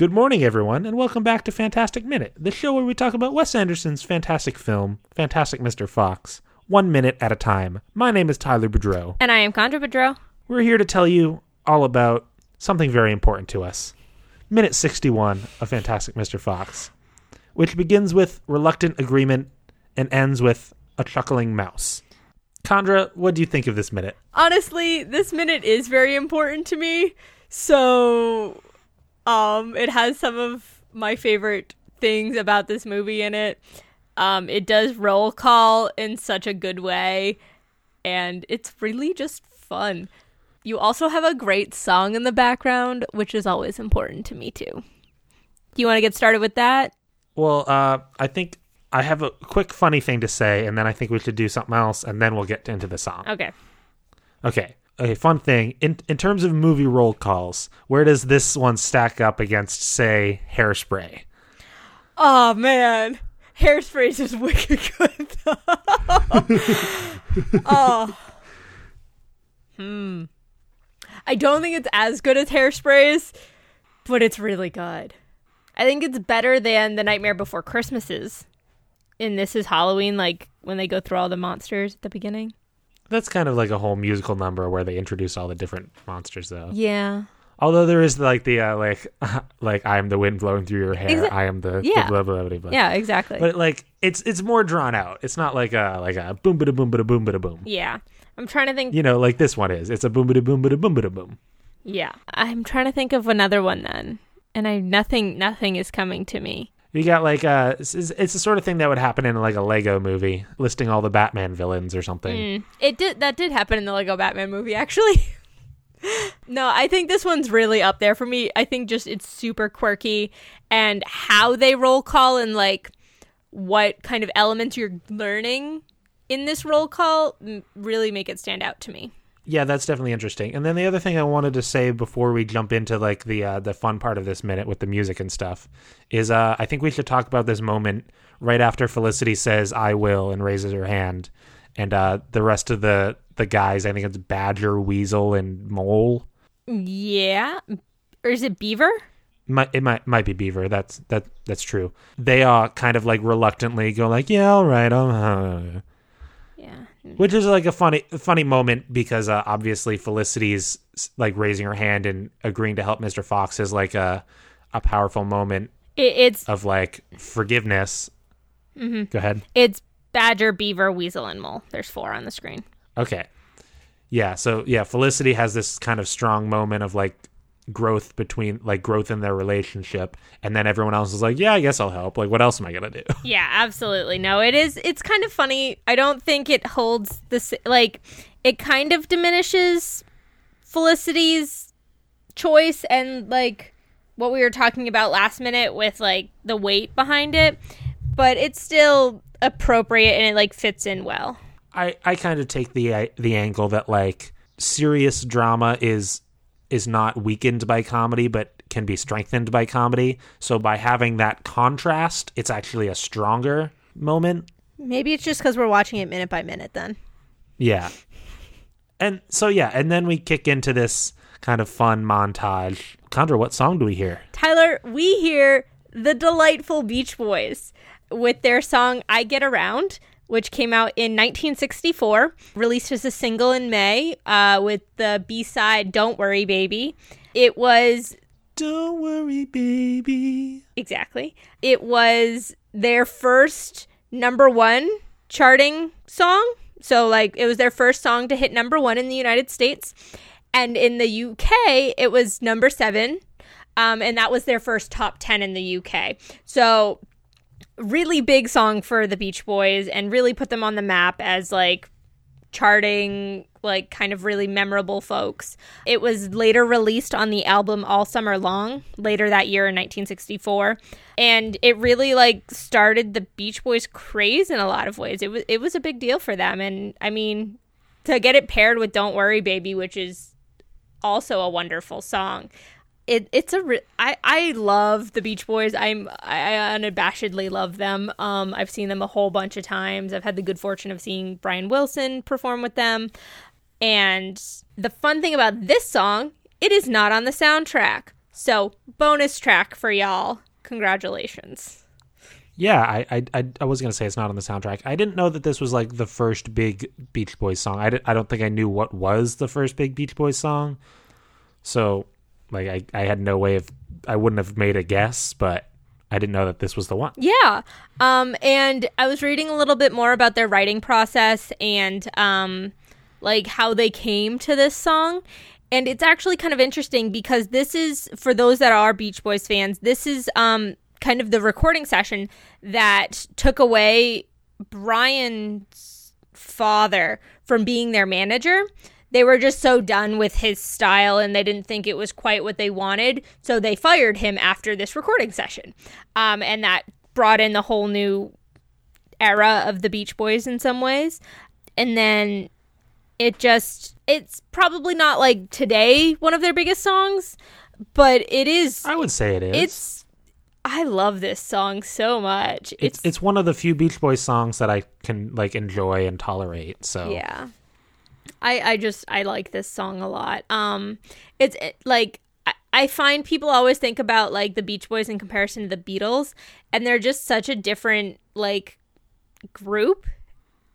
Good morning, everyone, and welcome back to Fantastic Minute, the show where we talk about Wes Anderson's fantastic film, Fantastic Mr. Fox, one minute at a time. My name is Tyler Boudreau. And I am Chandra Bedreau. We're here to tell you all about something very important to us. Minute 61 of Fantastic Mr. Fox, which begins with reluctant agreement and ends with a chuckling mouse. Chandra, what do you think of this minute? Honestly, this minute is very important to me. So, um, it has some of my favorite things about this movie in it. Um, it does roll call in such a good way, and it's really just fun. You also have a great song in the background, which is always important to me too. Do you want to get started with that? Well, uh, I think I have a quick funny thing to say, and then I think we should do something else, and then we'll get into the song. Okay. Okay. Okay, fun thing. In in terms of movie roll calls, where does this one stack up against, say, hairspray? Oh man, Hairspray is just wicked good. oh, hmm. I don't think it's as good as Hairspray's, but it's really good. I think it's better than The Nightmare Before Christmas is. In This Is Halloween, like when they go through all the monsters at the beginning. That's kind of like a whole musical number where they introduce all the different monsters, though. Yeah. Although there is like the uh, like like I am the wind blowing through your hair. Exa- I am the, the Yeah. blah, blah, blah, blah. Yeah, exactly. But like it's it's more drawn out. It's not like a like a boom bada boom bada boom bada boom. yeah. I'm trying to think. You know, like this one is. It's a boom bada boom bada boom bada boom. Yeah. I'm trying to think of another one then. And I nothing nothing is coming to me. You got like uh it's, it's the sort of thing that would happen in like a Lego movie, listing all the Batman villains or something. Mm. It did that did happen in the Lego Batman movie actually. no, I think this one's really up there for me. I think just it's super quirky and how they roll call and like what kind of elements you're learning in this roll call really make it stand out to me. Yeah, that's definitely interesting. And then the other thing I wanted to say before we jump into like the uh, the fun part of this minute with the music and stuff is uh, I think we should talk about this moment right after Felicity says "I will" and raises her hand, and uh, the rest of the the guys I think it's Badger, Weasel, and Mole. Yeah. Or is it Beaver? Might, it might might be Beaver. That's that that's true. They uh kind of like reluctantly go like, "Yeah, all right, uh Yeah. Which is like a funny funny moment because uh, obviously Felicity's like raising her hand and agreeing to help Mr. Fox is like a a powerful moment It, it's of like forgiveness. Mm-hmm. Go ahead. it's Badger, Beaver, Weasel, and Mole. There's four on the screen. Okay. Yeah, so yeah, Felicity has this kind of strong moment of like growth between like growth in their relationship and then everyone else is like, "Yeah, I guess I'll help. Like what else am I to do?" Yeah, absolutely. No, it is. It's kind of funny. I don't think it holds this. Like, it kind of diminishes Felicity's choice and like what we were talking about last minute with like the weight behind it, but it's still appropriate and it like fits in well. I I kind of take the uh, the angle that like serious drama is is not weakened by comedy but can be strengthened by comedy. So by having that contrast, it's actually a stronger moment. Maybe it's just because we're watching it minute by minute. Then Yeah. And so yeah, and then we kick into this kind of fun montage. Chandra, what song do we hear? Tyler, we hear the delightful Beach Boys with their song I Get Around, which came out in 1964, released as a single in May uh, with the B side Don't Worry Baby. It was Don't worry, baby. exactly, it was their first number one charting song. So, like, it was their first song to hit number one in the United States. And in the UK, it was number seven. Um, and that was their first top 10 in the UK. So, really big song for the Beach Boys and really put them on the map as like charting, like kind of really memorable folks. It was later released on the album All Summer Long later that year in 1964. And it really like started the Beach Boys craze in a lot of ways. It was it was a big deal for them. And I mean, to get it paired with Don't Worry Baby, which is also a wonderful song. It, it's a re- I, I love the Beach Boys. I'm I unabashedly love them. Um, I've seen them a whole bunch of times. I've had the good fortune of seeing Brian Wilson perform with them. And the fun thing about this song, it is not on the soundtrack. So, bonus track for y'all. Congratulations. Yeah, I, I, I, was gonna say it's not on the soundtrack. I didn't know that this was like the first big Beach Boys song. I, I don't think I knew what was the first big Beach Boys song. So, like, I, I had no way of, I wouldn't have made a guess, but I didn't know that this was the one. Yeah. Um, and I was reading a little bit more about their writing process and um, like how they came to this song. And it's actually kind of interesting because this is for those that are Beach Boys fans. This is um, kind of the recording session that took away Brian's father from being their manager. They were just so done with his style and they didn't think it was quite what they wanted. So they fired him after this recording session. Um, and that brought in the whole new era of the Beach Boys in some ways. And then it just, it's probably not like today one of their biggest songs, but it is. I would say it is. It's I love this song so much. it's It's, it's one of the few Beach Boys songs that I can like enjoy and tolerate. So yeah. I I just I like this song a lot. Um it's it, like I, I find people always think about like the Beach Boys in comparison to the Beatles and they're just such a different like group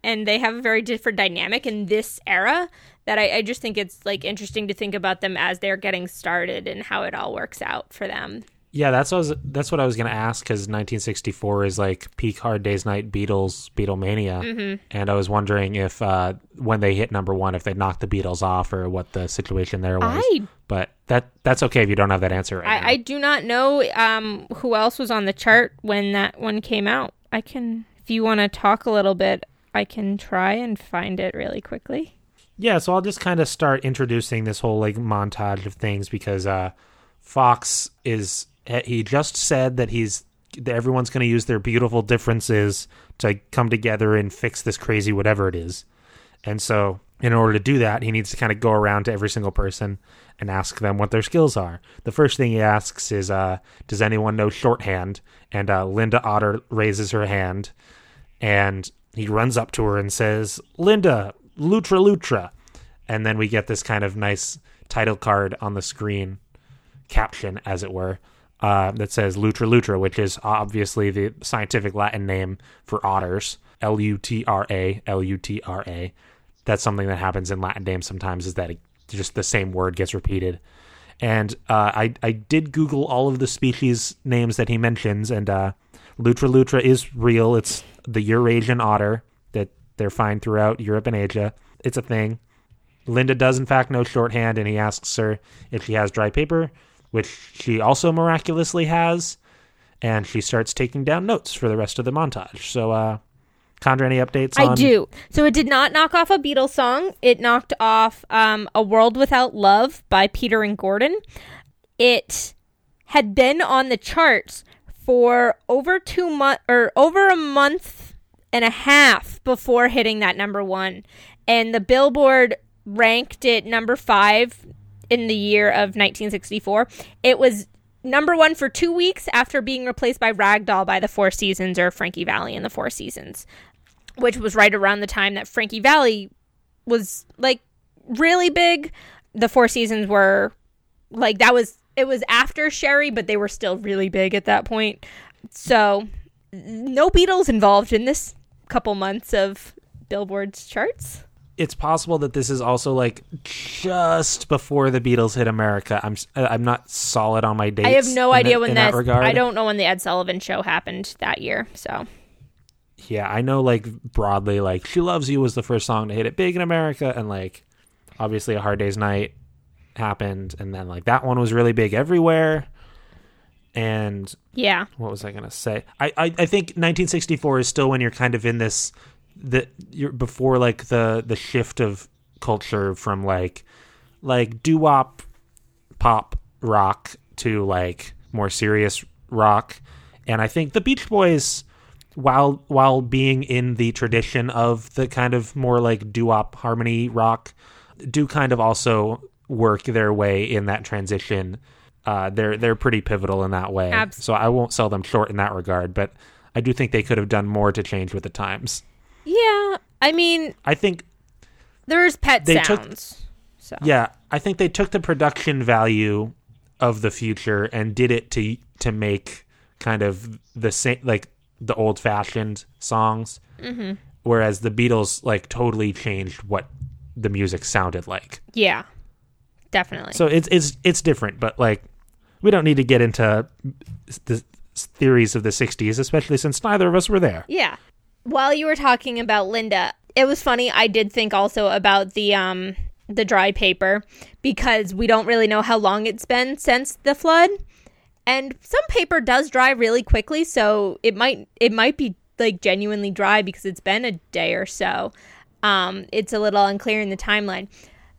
and they have a very different dynamic in this era that I, I just think it's like interesting to think about them as they're getting started and how it all works out for them. Yeah, that's what I was, that's what I was gonna ask because 1964 is like peak Hard Day's Night Beatles Beatlemania, Mm-hmm. and I was wondering if uh, when they hit number one, if they knocked the Beatles off or what the situation there was. I but that that's okay if you don't have that answer right now. I, I do not know um, who else was on the chart when that one came out. I can, if you want to talk a little bit, I can try and find it really quickly. Yeah, so I'll just kind of start introducing this whole like montage of things because uh, Fox is he just said that he's that everyone's going to use their beautiful differences to come together and fix this crazy whatever it is. And so, in order to do that, he needs to kind of go around to every single person and ask them what their skills are. The first thing he asks is, uh, "Does anyone know shorthand?" And uh, Linda Otter raises her hand, and he runs up to her and says, "Linda, Lutra Lutra," and then we get this kind of nice title card on the screen, caption as it were, uh, that says Lutra Lutra, which is obviously the scientific Latin name for otters. L U T R A, L U T R A. That's something that happens in Latin names sometimes. Is that it, just the same word gets repeated. And uh, I I did Google all of the species names that he mentions, and uh, Lutra Lutra is real. It's the Eurasian otter that they're find throughout Europe and Asia. It's a thing. Linda does in fact know shorthand, and he asks her if she has dry paper, which she also miraculously has, and she starts taking down notes for the rest of the montage. So, uh, Chandra, any updates? I do. So it did not knock off a Beatles song. It knocked off um, "A World Without Love" by Peter and Gordon. It had been on the charts for over two months or over a month and a half before hitting that number one, and the Billboard ranked it number five in the year of 1964. It was number one for two weeks after being replaced by Ragdoll by the Four Seasons or Frankie Valli in the Four Seasons, which was right around the time that Frankie Valli was like really big. The Four Seasons were like that was it was after Sherry, but they were still really big at that point. So no Beatles involved in this couple months of Billboard's charts. It's possible that this is also like just before the Beatles hit America. I'm uh, I'm not solid on my dates. I have no idea that- when that, that. I don't know when the Ed Sullivan show happened that year. So Yeah, I know like broadly like She Loves You was the first song to hit it big in America and like obviously A Hard Day's Night happened and then like that one was really big everywhere. And yeah, what was I gonna say? I, I, I think 1964 is still when you're kind of in this the you're before like the the shift of culture from like like doo wop pop rock to like more serious rock, and I think the Beach Boys, while while being in the tradition of the kind of more like doo wop harmony rock, do kind of also work their way in that transition. Uh, they're they're pretty pivotal in that way. Abs- so I won't sell them short in that regard, but I do think they could have done more to change with the times. Yeah. I mean, I think there's pet They took- sounds. so yeah, I think they took the production value of the future and did it to to make kind of the same like the old fashioned songs. Mm-hmm. Whereas the Beatles like totally changed what the music sounded like. Yeah. Definitely. So it's it's it's different, but like we don't need to get into the theories of the 60s, especially since neither of us were there. Yeah. While you were talking about Linda, it was funny. I did think also about the um the dry paper because we don't really know how long it's been since the flood. And some paper does dry really quickly, so it might it might be like genuinely dry because it's been a day or so. Um, it's a little unclear in the timeline.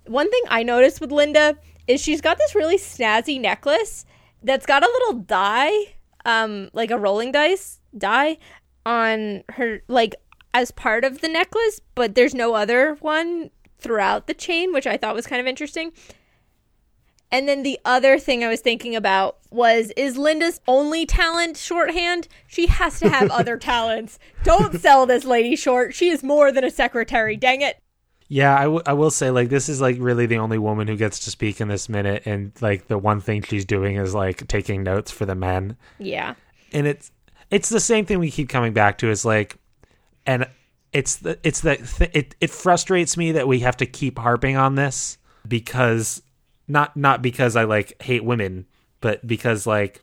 One thing I noticed with Linda is she's got this really snazzy necklace that's got a little die, um, like a rolling dice die on her like as part of the necklace, but there's no other one throughout the chain, which I thought was kind of interesting. And then the other thing I was thinking about was is Linda's only talent shorthand? She has to have other talents. Don't sell this lady short. She is more than a secretary. Dang it. Yeah, I, w- I will say like this is like really the only woman who gets to speak in this minute, and like the one thing she's doing is like taking notes for the men. Yeah, and it's it's the same thing we keep coming back to. Is like, and it's the it's the th- it it frustrates me that we have to keep harping on this because not not because I like hate women, but because like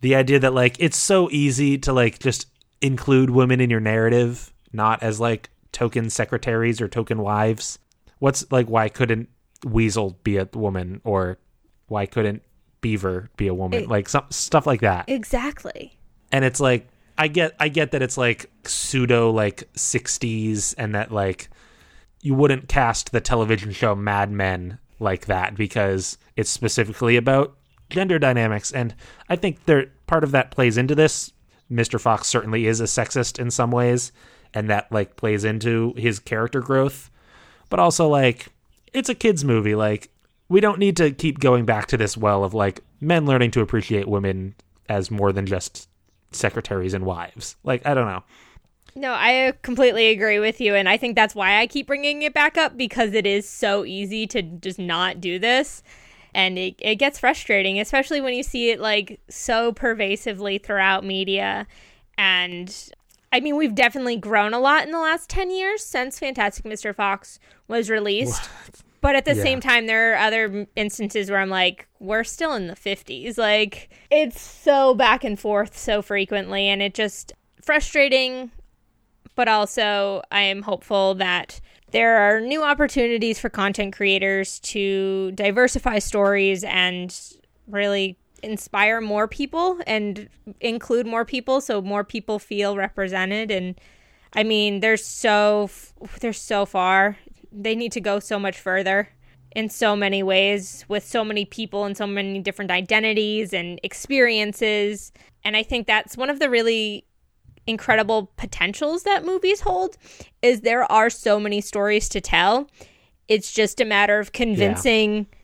the idea that like it's so easy to like just include women in your narrative, not as like token secretaries or token wives. What's like why couldn't Weasel be a woman or why couldn't Beaver be a woman? It, like some stuff like that. Exactly. And it's like I get I get that it's like pseudo like 60s and that like you wouldn't cast the television show Mad Men like that because it's specifically about gender dynamics and I think there part of that plays into this. Mr. Fox certainly is a sexist in some ways and that like plays into his character growth. But also like it's a kids movie like we don't need to keep going back to this well of like men learning to appreciate women as more than just secretaries and wives. Like I don't know. No, I completely agree with you and I think that's why I keep bringing it back up because it is so easy to just not do this and it, it gets frustrating especially when you see it like so pervasively throughout media and I mean, we've definitely grown a lot in the last 10 years since Fantastic Mr. Fox was released. What? But at the yeah. same time, there are other instances where I'm like, we're still in the 50s. Like, it's so back and forth so frequently, and it just frustrating. But also, I am hopeful that there are new opportunities for content creators to diversify stories and really inspire more people and include more people so more people feel represented and I mean there's so they're so far they need to go so much further in so many ways with so many people and so many different identities and experiences and I think that's one of the really incredible potentials that movies hold is there are so many stories to tell it's just a matter of convincing yeah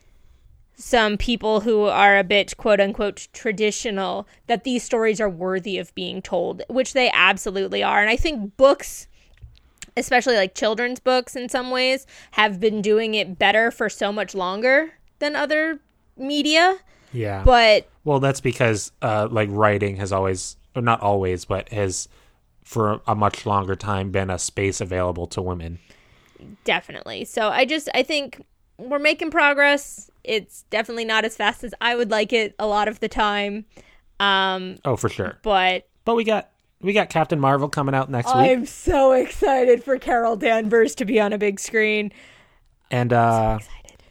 some people who are a bit quote unquote traditional that these stories are worthy of being told, which they absolutely are. And I think books, especially like children's books in some ways, have been doing it better for so much longer than other media. Yeah. But well, that's because uh like writing has always or not always, but has for a much longer time been a space available to women. Definitely. So I just I think we're making progress. It's definitely not as fast as I would like it a lot of the time. Um, oh, for sure. But but we got we got Captain Marvel coming out next week. I'm so excited for Carol Danvers to be on a big screen. And uh, so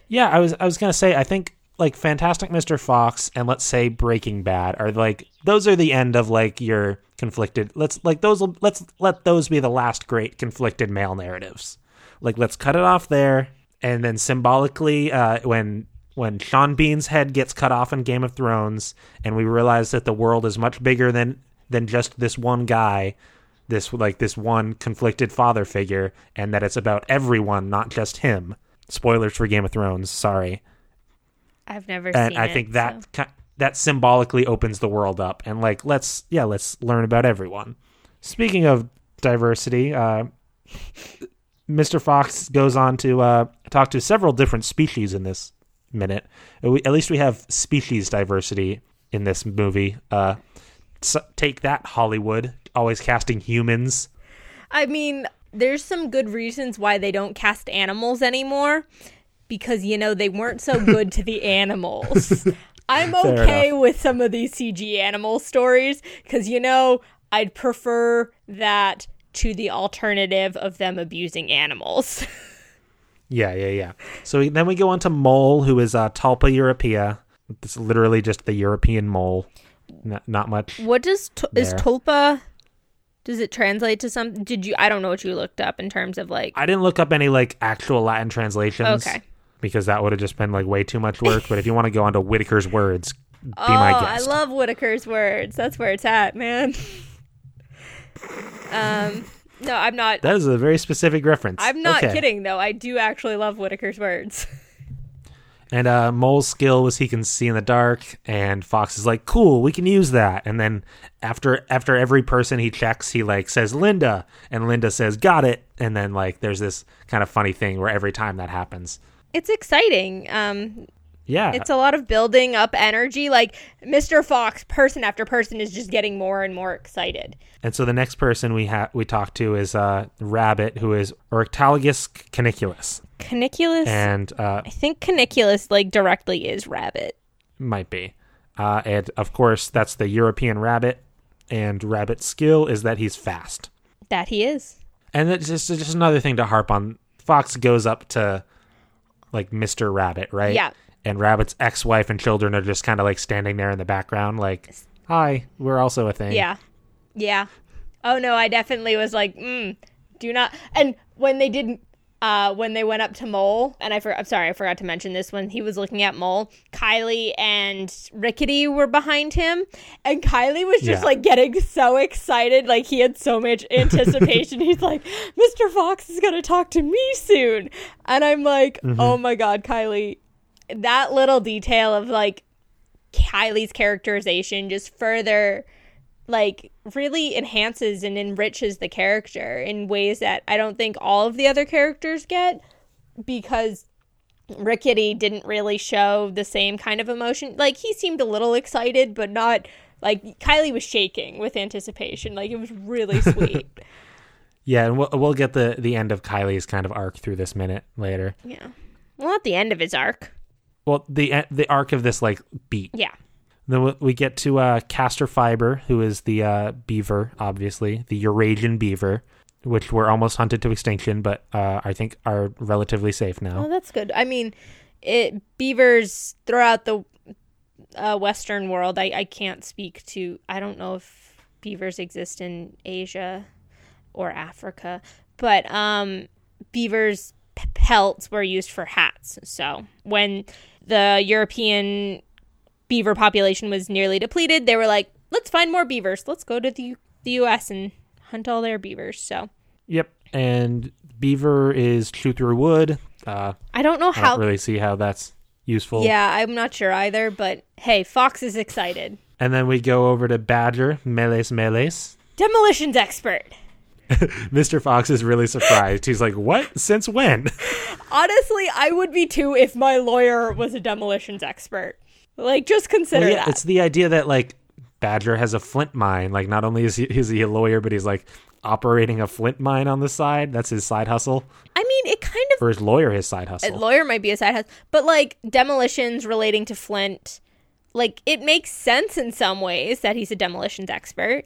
yeah, I was I was gonna say I think like Fantastic Mr. Fox and let's say Breaking Bad are like those are the end of like your conflicted. Let's like those. Let's let those be the last great conflicted male narratives. Like let's cut it off there and then symbolically, uh, when when Sean Bean's head gets cut off in Game of Thrones, and we realize that the world is much bigger than than just this one guy, this like this one conflicted father figure, and that it's about everyone, not just him. Spoilers for Game of Thrones. Sorry. I've never and seen I it, think that so. that symbolically opens the world up, and like let's yeah let's learn about everyone. Speaking of diversity, uh, Mr. Fox goes on to uh, talk to several different species in this minute. We, at least we have species diversity in this movie. Uh, so take that, Hollywood, always casting humans. I mean, there's some good reasons why they don't cast animals anymore because you know they weren't so good to the animals. I'm okay with some of these CG animal stories because you know I'd prefer that to the alternative of them abusing animals. Yeah, yeah, yeah. So then we go on to Mole, who is uh, Talpa europaea. It's literally just the European mole. Not, not much. what does t- is tulpa? Does it translate to something? Did you? I don't know what you looked up in terms of like. I didn't look up any like actual Latin translations. Okay. Because that would have just been like way too much work. but if you want to go on to Whitaker's words, be oh, my guest. I love Whitaker's words. That's where it's at, man. um, no, I'm not. that is a very specific reference. I'm not Okay. kidding though. I do actually love Whitaker's words. And uh, Mole's skill was he can see in the dark, and Fox is like, "Cool, we can use that." And then after after every person he checks, he like says Linda, and Linda says, "Got it." And then like there's this kind of funny thing where every time that happens, It's exciting. Um, yeah, it's a lot of building up energy. Like Mr. Fox, person after person is just getting more and more excited. And so the next person we ha- we talk to is uh, Rabbit, who is Oryctolagus cuniculus, Cuniculus. and uh, I think Cuniculus like directly is rabbit. might be, uh, and of course that's the European rabbit. And Rabbit's skill is that he's fast. That he is. And it's just just another thing to harp on. Fox goes up to like Mr. Rabbit, right? Yeah. And Rabbit's ex-wife and children are just kind of like standing there in the background, like, "Hi, we're also a thing." Yeah. Yeah. Oh no, I definitely was like, mm, do not. And when they didn't, uh, when they went up to Mole, and I for, I'm sorry, I forgot to mention this when he was looking at Mole, Kylie and Rickety were behind him, and Kylie was just Yeah. like getting so excited, like he had so much anticipation. He's like, Mr. Fox is gonna talk to me soon, and I'm like, oh my god, Kylie, that little detail of like Kylie's characterization just further like really enhances and enriches the character in ways that I don't think all of the other characters get because Rickety didn't really show the same kind of emotion. Like he seemed a little excited, but not like Kylie was shaking with anticipation. Like it was really sweet. Yeah, and we'll we'll get the the end of Kylie's kind of arc through this minute later. yeah. Well, at the end of his arc. Well, the the arc of this like beat. Yeah. Then we- we get to uh, Castor Fiber, who is the uh, beaver, obviously the Eurasian beaver, which were almost hunted to extinction, but uh, I think are relatively safe now. Oh, that's good. I mean, it beavers throughout the uh, Western world. I, I can't speak to. I don't know if beavers exist in Asia or Africa, but um, beavers' p- pelts were used for hats. So when the European beaver population was nearly depleted, they were like, "Let's find more beavers. Let's go to the the U.S. and hunt all their beavers." So Yep, and beaver is chew through wood. Uh, I don't know I how don't really see how that's useful. Yeah, I'm not sure either, but hey, Fox is excited. And then we go over to Badger, Meles Meles. Demolitions expert. Mr. Fox is really surprised. He's like, "What? Since when?" Honestly, I would be too if my lawyer was a demolitions expert. Like, just consider Well, yeah, that. it's the idea that like Badger has a flint mine. Like, not only is he, is he a lawyer, but he's like operating a flint mine on the side. That's his side hustle, I mean, it kind of for his lawyer his side a hustle. lawyer might be a side hustle, but like demolitions relating to Flint, like it makes sense in some ways that he's a demolitions expert,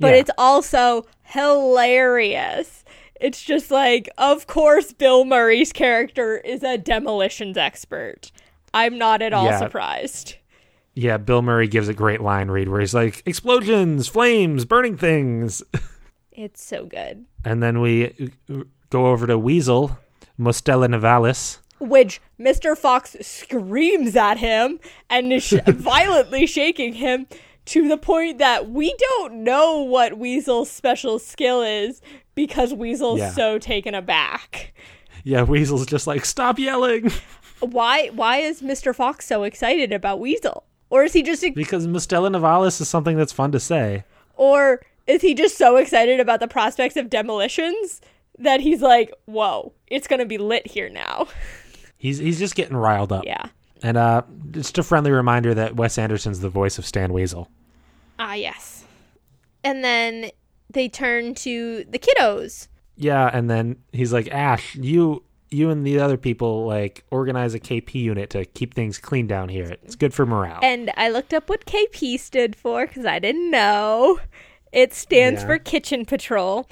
but Yeah. it's also hilarious. It's just like, of course, Bill Murray's character is a demolitions expert. I'm not at all Yeah. surprised. Yeah, Bill Murray gives a great line read where he's like, "Explosions, flames, burning things," It's so good. and then we go over to Weasel, Mustela nivalis. Which Mr. Fox screams at him and is sh- violently shaking him to the point that we don't know what Weasel's special skill is because Weasel's Yeah. so taken aback. Yeah, Weasel's just like, "Stop yelling," Why why is Mr. Fox so excited about Weasel? Or is he just because Mustela nivalis is something that's fun to say. or is he just so excited about the prospects of demolitions that he's like, "Whoa, it's going to be lit here now." He's he's just getting riled up. Yeah. And uh, just a friendly reminder that Wes Anderson's the voice of Stan Weasel. Ah, yes. And then they turn to the kiddos. Yeah, and then he's like, Ash, you you and the other people like organize a KP unit to keep things clean down here. It's good for morale. And I looked up what KP stood for because I didn't know. It stands Yeah. for Kitchen Patrol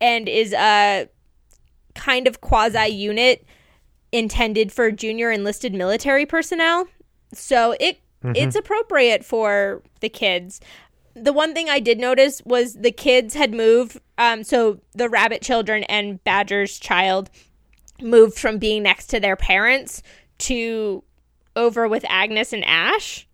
and is a kind of quasi unit intended for junior enlisted military personnel. So it it's appropriate for the kids. The one thing I did notice was the kids had moved. Um, so the rabbit children and Badger's child moved from being next to their parents to over with Agnes and Ash.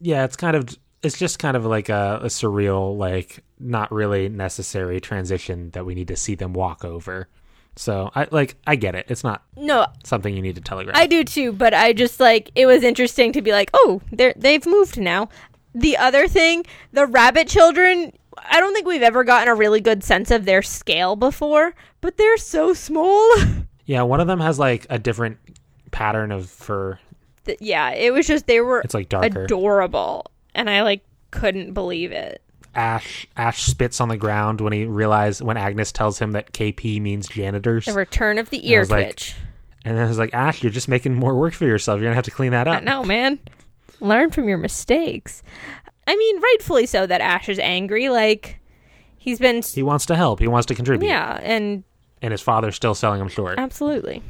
yeah, it's kind of it's just kind of like a, a surreal, like not really necessary transition that we need to see them walk over. So I like I get it. It's not No, something you need to telegraph. I do too, but I just like it was interesting to be like, oh, they're they've moved now. The other thing, the rabbit children, I don't think we've ever gotten a really good sense of their scale before, but they're so small. yeah, one of them has like a different pattern of fur. Th- yeah, it was just they were It's like darker. adorable, and I like couldn't believe it. Ash Ash spits on the ground when he realized when Agnes tells him that KP means janitors. The return of the ear was like. And then I was like, Ash, you're just making more work for yourself. You're gonna have to clean that up. No, man. Learn from your mistakes. I mean, rightfully so that Ash is angry. Like, he's been. He wants to help. He wants to contribute. Yeah, and And his father's still selling him short. absolutely.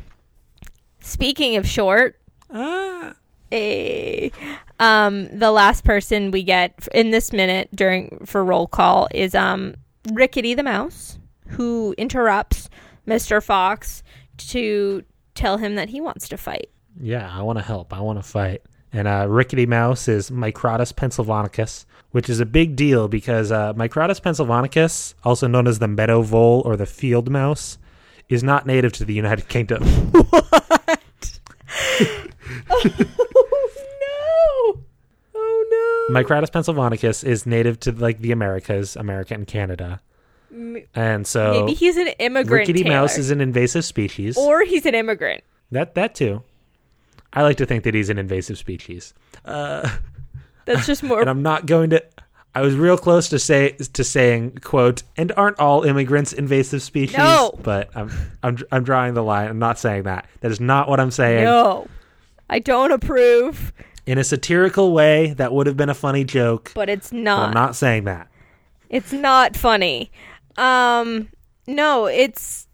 Speaking of short, Ah. A um the last person we get in this minute during for roll call is um Rickety the mouse who interrupts Mr. Fox to tell him that he wants to fight. Yeah, I want to help. I want to fight. And uh, Rickety Mouse is Microtus pennsylvanicus, which is a big deal because uh, Microtus pennsylvanicus, also known as the meadow vole or the field mouse, is not native to the United Kingdom. No. Microtus pennsylvanicus is native to like the Americas, America and Canada. And so Maybe he's an immigrant. Rickety Taylor. Mouse is an invasive species. or he's an immigrant. that that too. I like to think that he's an invasive species. Uh, That's just more and I'm not going to. I was real close to say to saying quote, and aren't all immigrants invasive species? No. but I'm I'm I'm drawing the line. I'm not saying that. That is not what I'm saying. No. I don't approve, In a satirical way, that would have been a funny joke. but it's But not. I'm not saying that. It's not funny. Um no, it's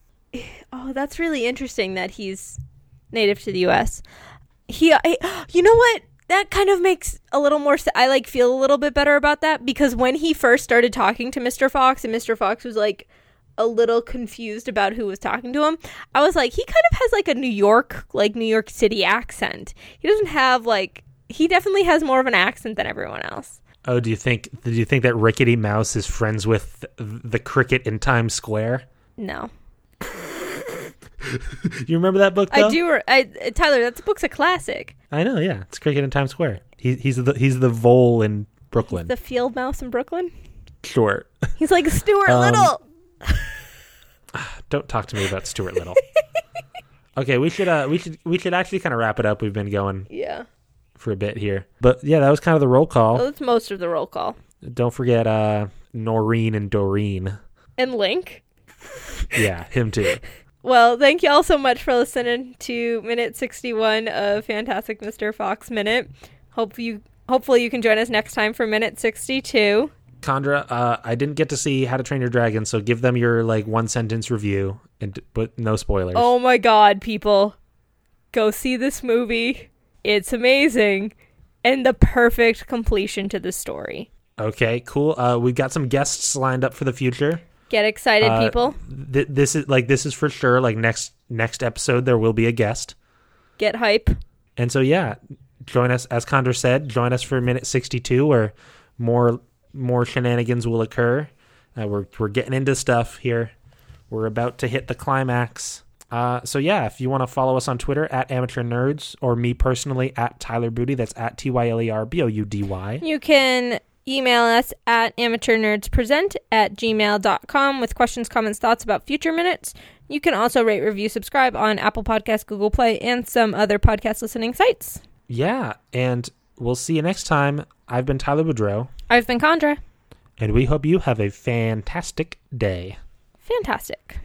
Oh, that's really interesting that he's native to the US. He I, you know what? That kind of makes a little more I like feel a little bit better about that because when he first started talking to Mr. Fox and Mr. Fox was like a little confused about who was talking to him. I was like, he kind of has like a New York, like New York City accent. He doesn't have like he definitely has more of an accent than everyone else. Oh, do you think? Do you think that Rickety Mouse is friends with the cricket in Times Square? No. You remember that book? Though? I do. I, Tyler, that book's a classic. I know. Yeah, it's cricket in Times Square. He, he's the he's the vole in Brooklyn. The field mouse in Brooklyn. sure. He's like Stuart Um, Little. Don't talk to me about Stuart Little. okay, we should uh we should we should actually kind of wrap it up. We've been going Yeah. For a bit here, but yeah, that was kind of the roll call. Well, that's most of the roll call. Don't forget uh Noreen and Doreen. And Link. Yeah, him too. Well, thank you all so much for listening to minute 61 of Fantastic Mr. Fox Minute. Hope you hopefully you can join us next time for minute 62. Chandra, uh, I didn't get to see How to Train Your Dragon, so give them your like one sentence review, and but no spoilers. Oh my god, people. Go see this movie. It's amazing and the perfect completion to the story. Okay, cool. Uh, we've got some guests lined up for the future. Get excited, Uh, people. Th- this is like this is for sure. Like next next episode, there will be a guest, Get hype. and so yeah, join us as Chandra said. Join us for minute sixty two, where more more shenanigans will occur. Uh, we're we're getting into stuff here. We're about to hit the climax. Uh, so yeah, if you want to follow us on Twitter at Amateur Nerds or me personally at Tyler Booty, that's at T Y L E R B O U D Y. You can email us at amateurnerdspresent at gmail.com with questions, comments, thoughts about future minutes. You can also rate, review, subscribe on Apple Podcasts, Google Play, and some other podcast listening sites. Yeah, and we'll see you next time. I've been Tyler Boudreau. I've been Chandra. And we hope you have a fantastic day. Fantastic.